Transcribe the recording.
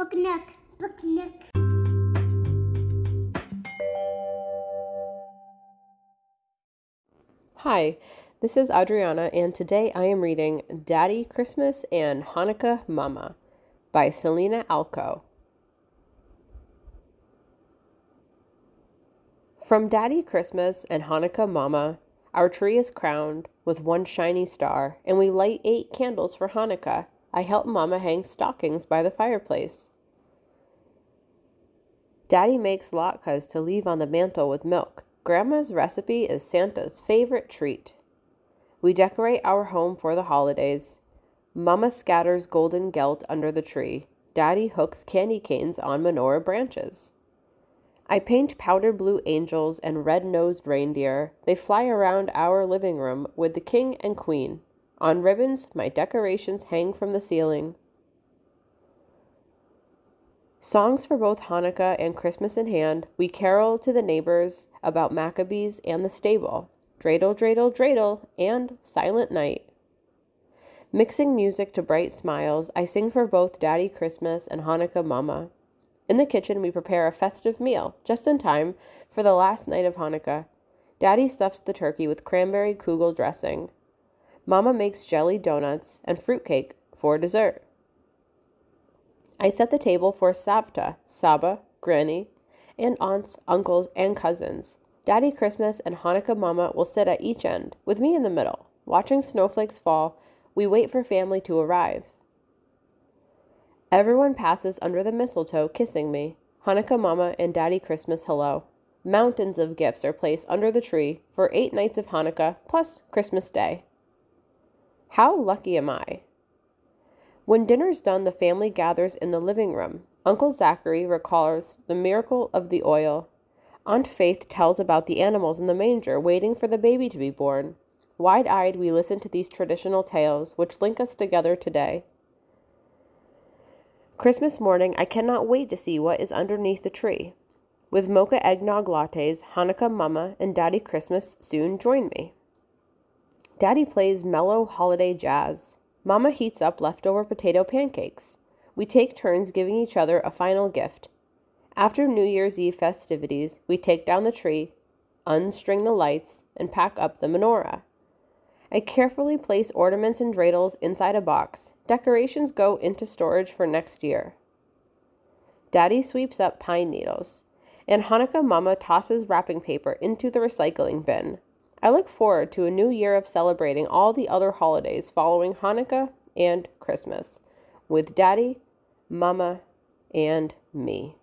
Book Nook. Book Nook. Hi, this is Adriana, and today I am reading Daddy Christmas and Hanukkah Mama by Selina Alko. From Daddy Christmas and Hanukkah Mama, our tree is crowned with one shiny star, and we light eight candles for Hanukkah. I help Mama hang stockings by the fireplace. Daddy makes latkes to leave on the mantel with milk. Grandma's recipe is Santa's favorite treat. We decorate our home for the holidays. Mama scatters golden gelt under the tree. Daddy hooks candy canes on menorah branches. I paint powder blue angels and red nosed reindeer. They fly around our living room with the king and queen. On ribbons, my decorations hang from the ceiling. Songs for both Hanukkah and Christmas in hand, we carol to the neighbors about Maccabees and the stable, dreidel, dreidel, dreidel, and Silent Night. Mixing music to bright smiles, I sing for both Daddy Christmas and Hanukkah Mama. In the kitchen, we prepare a festive meal, just in time for the last night of Hanukkah. Daddy stuffs the turkey with cranberry kugel dressing. Mama makes jelly donuts and fruitcake for dessert. I set the table for Savta, Saba, Granny, and aunts, uncles, and cousins. Daddy Christmas and Hanukkah Mama will sit at each end, with me in the middle. Watching snowflakes fall, we wait for family to arrive. Everyone passes under the mistletoe, kissing me. Hanukkah Mama and Daddy Christmas hello. Mountains of gifts are placed under the tree for eight nights of Hanukkah plus Christmas Day. How lucky am I? When dinner's done, the family gathers in the living room. Uncle Zachary recalls the miracle of the oil. Aunt Faith tells about the animals in the manger waiting for the baby to be born. Wide eyed, we listen to these traditional tales, which link us together today. Christmas morning, I cannot wait to see what is underneath the tree. With mocha eggnog lattes, Hanukkah Mama and Daddy Christmas soon join me. Daddy plays mellow holiday jazz. Mama heats up leftover potato pancakes. We take turns giving each other a final gift. After New Year's Eve festivities, we take down the tree, unstring the lights, and pack up the menorah. I carefully place ornaments and dreidels inside a box. Decorations go into storage for next year. Daddy sweeps up pine needles, and Hanukkah Mama tosses wrapping paper into the recycling bin. I look forward to a new year of celebrating all the other holidays following Hanukkah and Christmas with Daddy, Mama, and me.